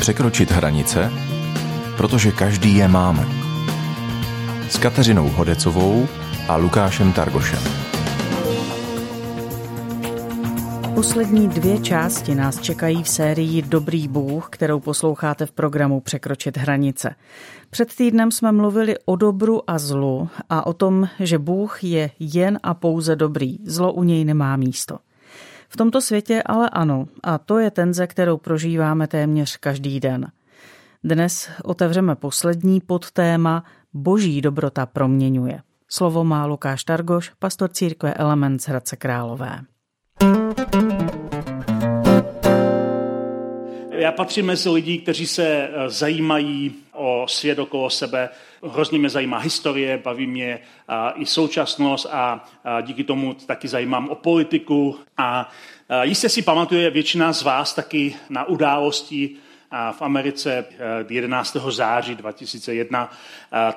Překročit hranice, protože každý je máme. S Kateřinou Hodecovou a Lukášem Targošem. Poslední dvě části nás čekají v sérii Dobrý Bůh, kterou posloucháte v programu Překročit hranice. Před týdnem jsme mluvili o dobru a zlu a o tom, že Bůh je jen a pouze dobrý. Zlo u něj nemá místo. V tomto světě ale ano, a to je tenze, kterou prožíváme téměř každý den. Dnes otevřeme poslední podtéma Boží dobrota proměňuje. Slovo má Lukáš Targoš, pastor církve Element z Hradce Králové. Já patřím mezi lidi, kteří se eh, zajímají o svět okolo sebe. Hrozně mě zajímá historie, baví mě i současnost a díky tomu taky zajímám o politiku. A jistě si pamatuje většina z vás taky na události v Americe 11. září 2001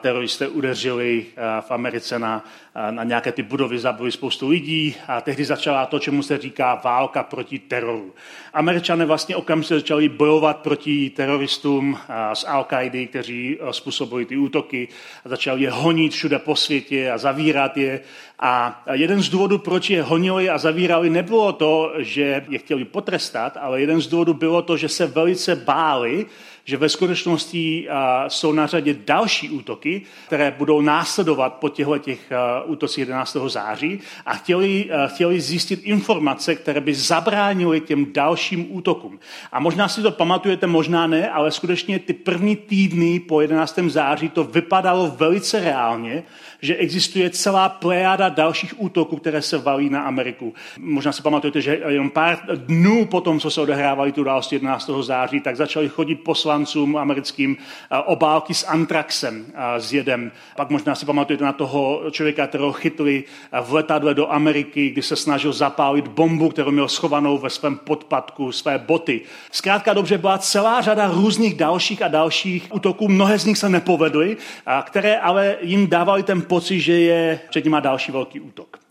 teroristé udeřili v Americe na, na nějaké ty budovy, zabili spoustu lidí a tehdy začala to, čemu se říká válka proti teroru. Američané vlastně okamžitě začali bojovat proti teroristům z al kteří způsobili ty útoky a začali je honit všude po světě a zavírat je. A jeden z důvodů, proč je honili a zavírali, nebylo to, že je chtěli potrestat, ale jeden z důvodů bylo to, že se velice báli, že ve skutečnosti jsou na řadě další útoky, které budou následovat po těchto těch útocích 11. září a chtěli, chtěli zjistit informace, které by zabránily těm dalším útokům. A možná si to pamatujete, možná ne, ale skutečně ty první týdny po 11. září to vypadalo velice reálně, že existuje celá plejáda dalších útoků, které se valí na Ameriku. Možná si pamatujete, že jenom pár dnů potom, co se odehrávaly tu události 11. září, tak začali chodit poslancům americkým eh, obálky s antraxem, eh, s jedem. Pak možná si pamatujete na toho člověka, kterého chytli eh, v letadle do Ameriky, kdy se snažil zapálit bombu, kterou měl schovanou ve svém podpadku, své boty. Zkrátka dobře byla celá řada různých dalších a dalších útoků. Mnohé z nich se nepovedly, které ale jim dávali ten pocit, že je před nimi další velký útok.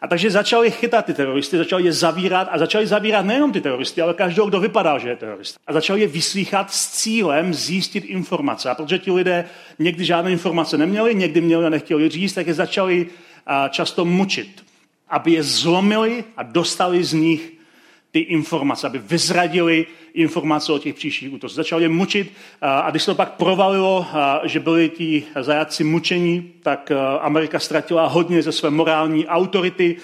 A takže začali chytat ty teroristy, začali je zavírat a začali zavírat nejenom ty teroristy, ale každého, kdo vypadal, že je terorista. A začali je vyslýchat s cílem zjistit informace. A protože ti lidé někdy žádné informace neměli, někdy měli a nechtěli říct, tak je začali často mučit, aby je zlomili a dostali z nich ty informace, aby vyzradili informace o těch příštích útocích. Začal je mučit a když se to pak provalilo, že byli ti zajatci mučení, tak Amerika ztratila hodně ze své morální autority,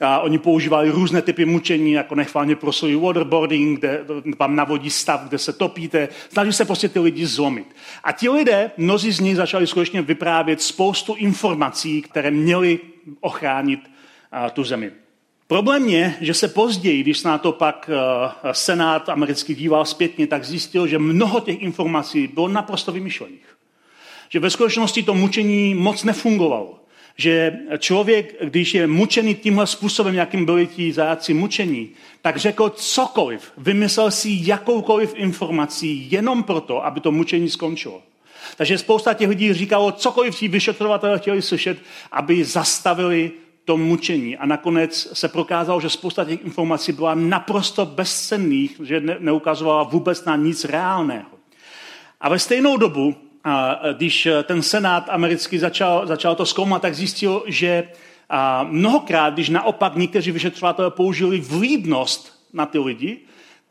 a oni používali různé typy mučení, jako nechválně prosují waterboarding, kde vám navodí stav, kde se topíte. Snaží se prostě ty lidi zlomit. A ti lidé, mnozí z nich začali skutečně vyprávět spoustu informací, které měly ochránit tu zemi. Problém je, že se později, když na to pak eh, Senát americký díval zpětně, tak zjistil, že mnoho těch informací bylo naprosto vymyšlených. Že ve skutečnosti to mučení moc nefungovalo. Že člověk, když je mučený tímhle způsobem, jakým byli ti zajáci mučení, tak řekl cokoliv, vymyslel si jakoukoliv informací jenom proto, aby to mučení skončilo. Takže spousta těch lidí říkalo, cokoliv ti vyšetřovatelé chtěli slyšet, aby zastavili tom mučení. A nakonec se prokázalo, že spousta těch informací byla naprosto bezcenných, že ne, neukazovala vůbec na nic reálného. A ve stejnou dobu, když ten senát americký začal, začal to zkoumat, tak zjistil, že mnohokrát, když naopak někteří vyšetřovatelé použili vlídnost na ty lidi,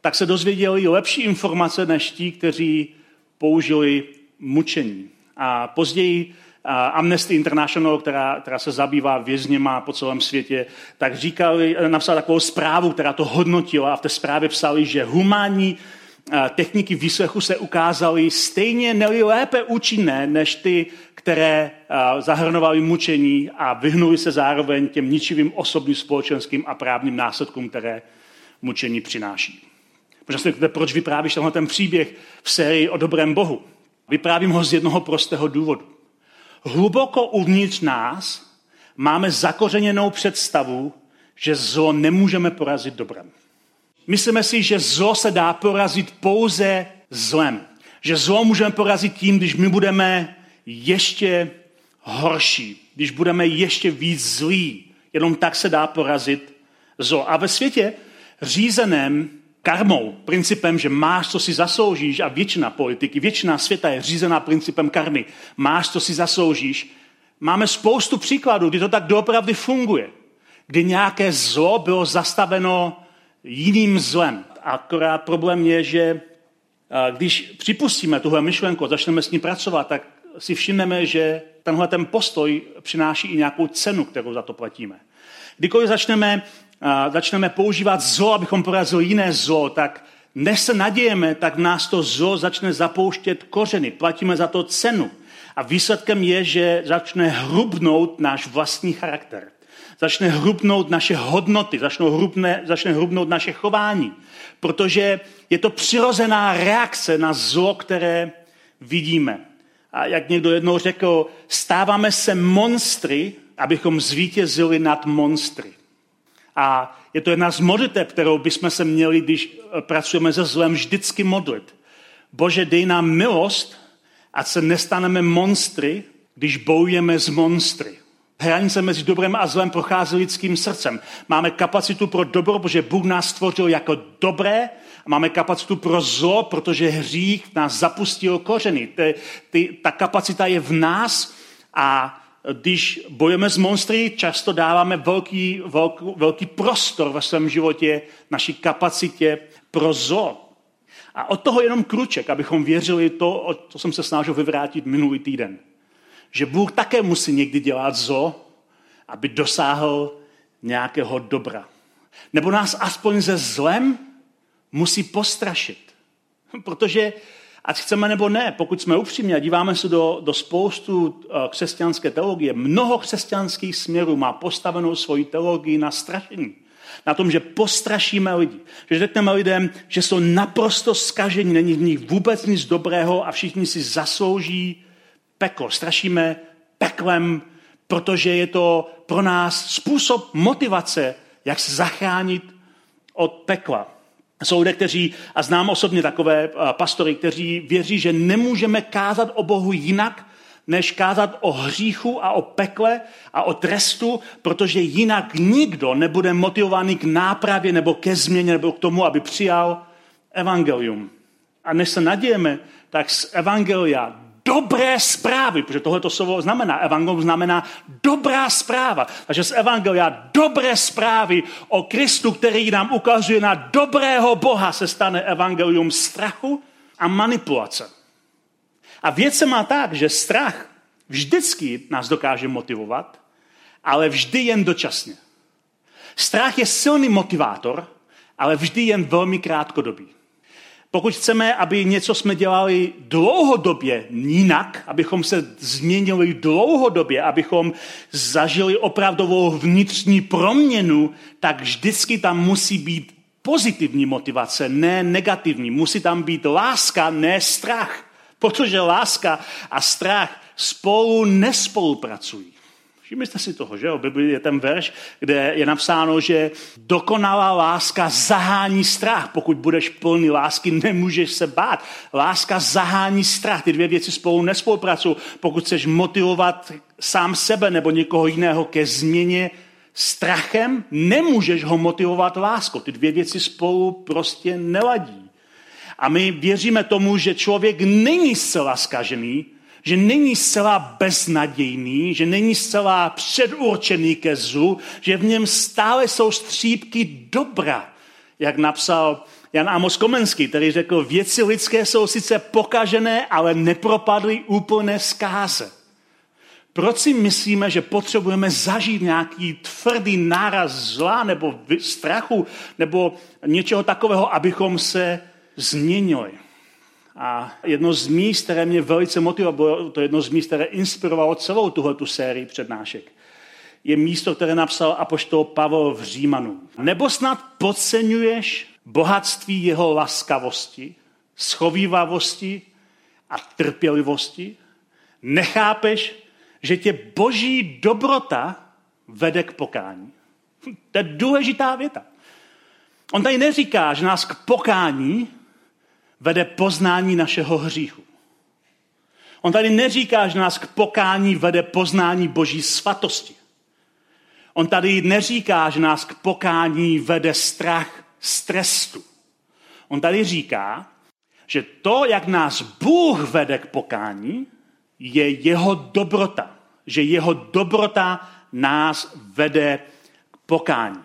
tak se dozvěděli lepší informace než ti, kteří použili mučení. A později Amnesty International, která, která se zabývá vězněma po celém světě, tak říkali, napsala takovou zprávu, která to hodnotila a v té zprávě psali, že humánní techniky výslechu se ukázaly stejně neli lépe účinné než ty, které zahrnovaly mučení a vyhnuli se zároveň těm ničivým osobním, společenským a právním následkům, které mučení přináší. Možná si proč vyprávíš tenhle ten příběh v sérii o dobrém Bohu. Vyprávím ho z jednoho prostého důvodu hluboko uvnitř nás máme zakořeněnou představu, že zlo nemůžeme porazit dobrem. Myslíme si, že zlo se dá porazit pouze zlem. Že zlo můžeme porazit tím, když my budeme ještě horší, když budeme ještě víc zlí. Jenom tak se dá porazit zlo. A ve světě řízeném karmou, principem, že máš, co si zasloužíš a většina politiky, většina světa je řízená principem karmy. Máš, co si zasloužíš. Máme spoustu příkladů, kdy to tak doopravdy funguje. Kdy nějaké zlo bylo zastaveno jiným zlem. Akorát problém je, že když připustíme tuhle myšlenku a začneme s ní pracovat, tak si všimneme, že tenhle ten postoj přináší i nějakou cenu, kterou za to platíme. Kdykoliv začneme, začneme používat zlo, abychom porazili jiné zlo, tak než se nadějeme, tak nás to zlo začne zapouštět kořeny. Platíme za to cenu. A výsledkem je, že začne hrubnout náš vlastní charakter. Začne hrubnout naše hodnoty, začne, hrubne, začne hrubnout naše chování. Protože je to přirozená reakce na zlo, které vidíme. A jak někdo jednou řekl, stáváme se monstry, abychom zvítězili nad monstry. A je to jedna z modliteb, kterou bychom se měli, když pracujeme se zlem, vždycky modlit. Bože, dej nám milost, ať se nestaneme monstry, když bojujeme s monstry. Hranice mezi dobrem a zlem prochází lidským srdcem. Máme kapacitu pro dobro, protože Bůh nás stvořil jako dobré a máme kapacitu pro zlo, protože hřích nás zapustil kořeny. Ty, ty, ta kapacita je v nás a když bojujeme s monstry, často dáváme velký, velký, velký prostor ve svém životě naší kapacitě pro zlo. A od toho jenom kruček, abychom věřili to, co jsem se snažil vyvrátit minulý týden. Že Bůh také musí někdy dělat zlo, aby dosáhl nějakého dobra. Nebo nás aspoň ze zlem musí postrašit. Protože, ať chceme nebo ne, pokud jsme upřímní a díváme se do, do spoustu eh, křesťanské teologie, mnoho křesťanských směrů má postavenou svoji teologii na strašení. Na tom, že postrašíme lidi. Že řekneme lidem, že jsou naprosto skažení, není v nich vůbec nic dobrého a všichni si zaslouží peklo. Strašíme peklem, protože je to pro nás způsob motivace, jak se zachránit od pekla. Jsou lidé, kteří, a znám osobně takové pastory, kteří věří, že nemůžeme kázat o Bohu jinak, než kázat o hříchu a o pekle a o trestu, protože jinak nikdo nebude motivovaný k nápravě nebo ke změně nebo k tomu, aby přijal evangelium. A než se nadějeme, tak z evangelia dobré zprávy, protože tohle to slovo znamená, evangelium znamená dobrá zpráva. Takže z evangelia dobré zprávy o Kristu, který nám ukazuje na dobrého Boha, se stane evangelium strachu a manipulace. A věc se má tak, že strach vždycky nás dokáže motivovat, ale vždy jen dočasně. Strach je silný motivátor, ale vždy jen velmi krátkodobý. Pokud chceme, aby něco jsme dělali dlouhodobě jinak, abychom se změnili dlouhodobě, abychom zažili opravdovou vnitřní proměnu, tak vždycky tam musí být pozitivní motivace, ne negativní. Musí tam být láska, ne strach. Protože láska a strach spolu nespolupracují. Všimli jste si toho, že? O Bibli je ten verš, kde je napsáno, že dokonalá láska zahání strach. Pokud budeš plný lásky, nemůžeš se bát. Láska zahání strach. Ty dvě věci spolu nespolupracují. Pokud chceš motivovat sám sebe nebo někoho jiného ke změně strachem, nemůžeš ho motivovat láskou. Ty dvě věci spolu prostě neladí. A my věříme tomu, že člověk není zcela skažený, že není zcela beznadějný, že není zcela předurčený ke zlu, že v něm stále jsou střípky dobra, jak napsal Jan Amos Komenský, který řekl, věci lidské jsou sice pokažené, ale nepropadly úplné zkáze. Proč si myslíme, že potřebujeme zažít nějaký tvrdý náraz zla nebo strachu nebo něčeho takového, abychom se změnili? A jedno z míst, které mě velice motivovalo, to jedno z míst, které inspirovalo celou tuhle tu sérii přednášek, je místo, které napsal apoštol Pavel v Římanu. Nebo snad podceňuješ bohatství jeho laskavosti, schovývavosti a trpělivosti? Nechápeš, že tě boží dobrota vede k pokání? To je důležitá věta. On tady neříká, že nás k pokání vede poznání našeho hříchu. On tady neříká, že nás k pokání vede poznání boží svatosti. On tady neříká, že nás k pokání vede strach z trestu. On tady říká, že to, jak nás Bůh vede k pokání, je jeho dobrota. Že jeho dobrota nás vede k pokání.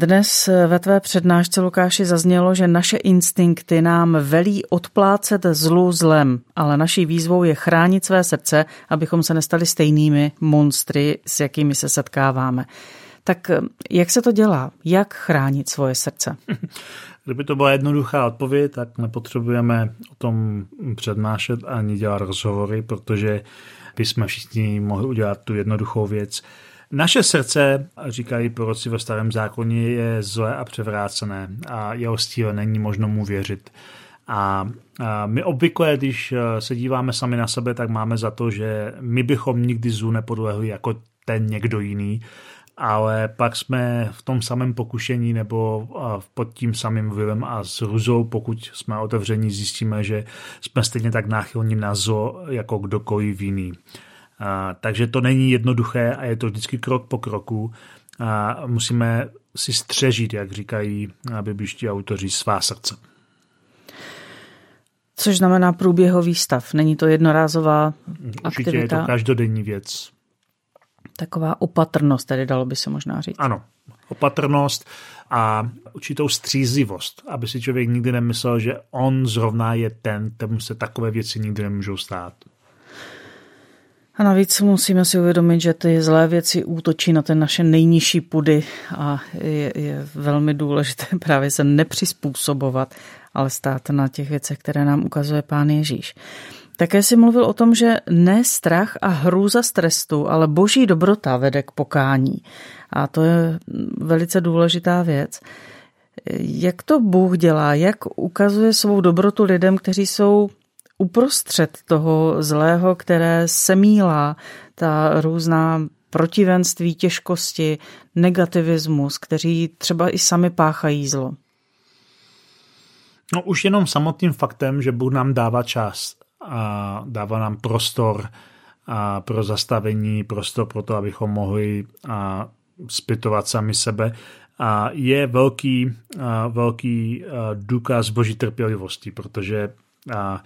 Dnes ve tvé přednášce, Lukáši, zaznělo, že naše instinkty nám velí odplácet zlu zlem, ale naší výzvou je chránit své srdce, abychom se nestali stejnými monstry, s jakými se setkáváme. Tak jak se to dělá? Jak chránit svoje srdce? Kdyby to byla jednoduchá odpověď, tak nepotřebujeme o tom přednášet ani dělat rozhovory, protože bychom všichni mohli udělat tu jednoduchou věc. Naše srdce, říkají proroci ve starém zákoně, je zlé a převrácené a jeho stíle není možno mu věřit. A my obvykle, když se díváme sami na sebe, tak máme za to, že my bychom nikdy zlu nepodlehli jako ten někdo jiný, ale pak jsme v tom samém pokušení nebo pod tím samým vlivem a s hruzou, pokud jsme otevření, zjistíme, že jsme stejně tak náchylní na zlo jako kdokoliv jiný. A, takže to není jednoduché a je to vždycky krok po kroku. A musíme si střežit, jak říkají bibliští autoři, svá srdce. Což znamená průběhový stav. Není to jednorázová Určitě aktivita. je to každodenní věc. Taková opatrnost, tedy dalo by se možná říct. Ano, opatrnost a určitou střízivost, aby si člověk nikdy nemyslel, že on zrovna je ten, kterému se takové věci nikdy nemůžou stát. A navíc musíme si uvědomit, že ty zlé věci útočí na ten naše nejnižší pudy a je, je velmi důležité právě se nepřizpůsobovat, ale stát na těch věcech, které nám ukazuje Pán Ježíš. Také si mluvil o tom, že ne strach a hrůza z trestu, ale boží dobrota vede k pokání. A to je velice důležitá věc. Jak to Bůh dělá? Jak ukazuje svou dobrotu lidem, kteří jsou uprostřed toho zlého, které semílá ta různá protivenství, těžkosti, negativismus, kteří třeba i sami páchají zlo? No už jenom samotným faktem, že Bůh nám dává čas a dává nám prostor a pro zastavení, prostor pro to, abychom mohli a zpytovat sami sebe, a je velký, a velký důkaz boží trpělivosti, protože a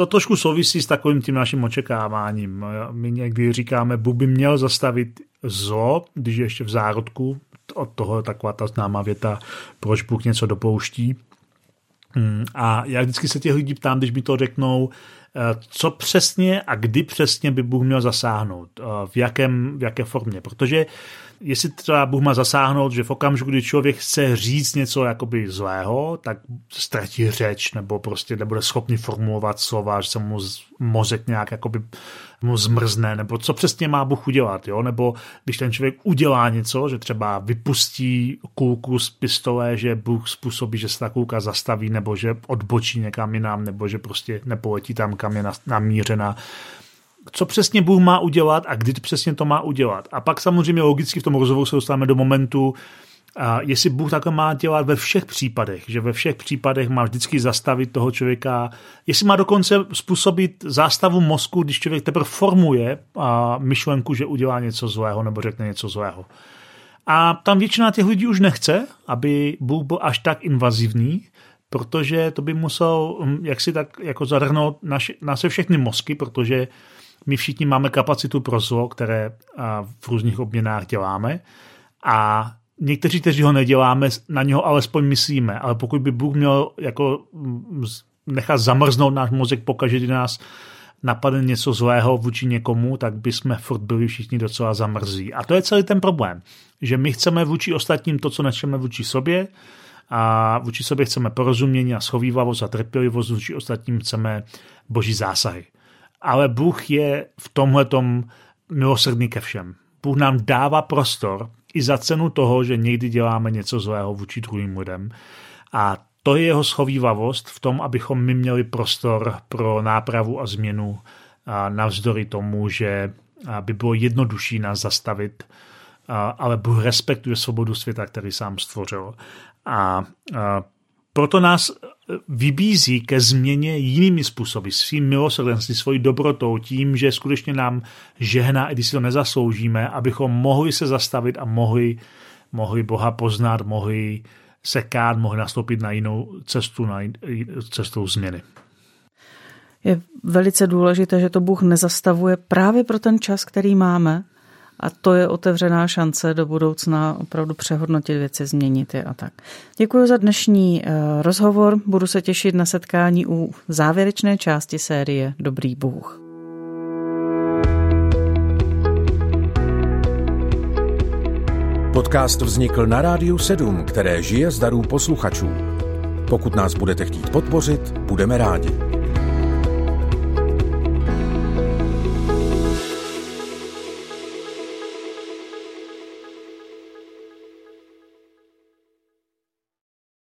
to trošku souvisí s takovým tím naším očekáváním. My někdy říkáme, Bůh by měl zastavit zlo, když je ještě v zárodku, od toho je taková ta známá věta, proč Bůh něco dopouští. Hmm, a já vždycky se těch lidí ptám, když mi to řeknou, co přesně a kdy přesně by Bůh měl zasáhnout, eh, v, jakém, v jaké formě. Protože jestli třeba Bůh má zasáhnout, že v okamžiku, kdy člověk chce říct něco jakoby zlého, tak ztratí řeč nebo prostě nebude schopný formulovat slova, že se mu mozek nějak jakoby mu zmrzne, nebo co přesně má Bůh udělat, jo? nebo když ten člověk udělá něco, že třeba vypustí kulku z pistole, že Bůh způsobí, že se ta kulka zastaví, nebo že odbočí někam jinam, nebo že prostě nepoletí tam, kam je namířena, co přesně Bůh má udělat a kdy přesně to má udělat. A pak samozřejmě logicky v tom rozhovoru se dostáváme do momentu, a jestli Bůh takhle má dělat ve všech případech, že ve všech případech má vždycky zastavit toho člověka, jestli má dokonce způsobit zástavu mozku, když člověk teprve formuje a myšlenku, že udělá něco zlého nebo řekne něco zlého. A tam většina těch lidí už nechce, aby Bůh byl až tak invazivní, protože to by musel hm, jaksi tak jako zahrnout naše, naše všechny mozky, protože my všichni máme kapacitu pro zlo, které v různých obměnách děláme a někteří, kteří ho neděláme, na něho alespoň myslíme, ale pokud by Bůh měl jako nechat zamrznout náš mozek pokaždé, kdy nás napadne něco zlého vůči někomu, tak by jsme furt byli všichni docela zamrzí. A to je celý ten problém, že my chceme vůči ostatním to, co nečeme vůči sobě, a vůči sobě chceme porozumění a schovývavost a trpělivost, vůči ostatním chceme boží zásahy ale Bůh je v tomhle milosrdný ke všem. Bůh nám dává prostor i za cenu toho, že někdy děláme něco zlého vůči druhým lidem. A to je jeho schovývavost v tom, abychom my měli prostor pro nápravu a změnu a navzdory tomu, že by bylo jednodušší nás zastavit, ale Bůh respektuje svobodu světa, který sám stvořil. A proto nás vybízí ke změně jinými způsoby, svým milosrdenství, svojí dobrotou, tím, že skutečně nám žehná, i když si to nezasloužíme, abychom mohli se zastavit a mohli, mohli Boha poznat, mohli se kát, mohli nastoupit na jinou cestu, na cestou změny. Je velice důležité, že to Bůh nezastavuje právě pro ten čas, který máme, a to je otevřená šance do budoucna opravdu přehodnotit věci, změnit je a tak. Děkuji za dnešní eh, rozhovor, budu se těšit na setkání u závěrečné části série Dobrý Bůh. Podcast vznikl na Rádiu 7, které žije z darů posluchačů. Pokud nás budete chtít podpořit, budeme rádi.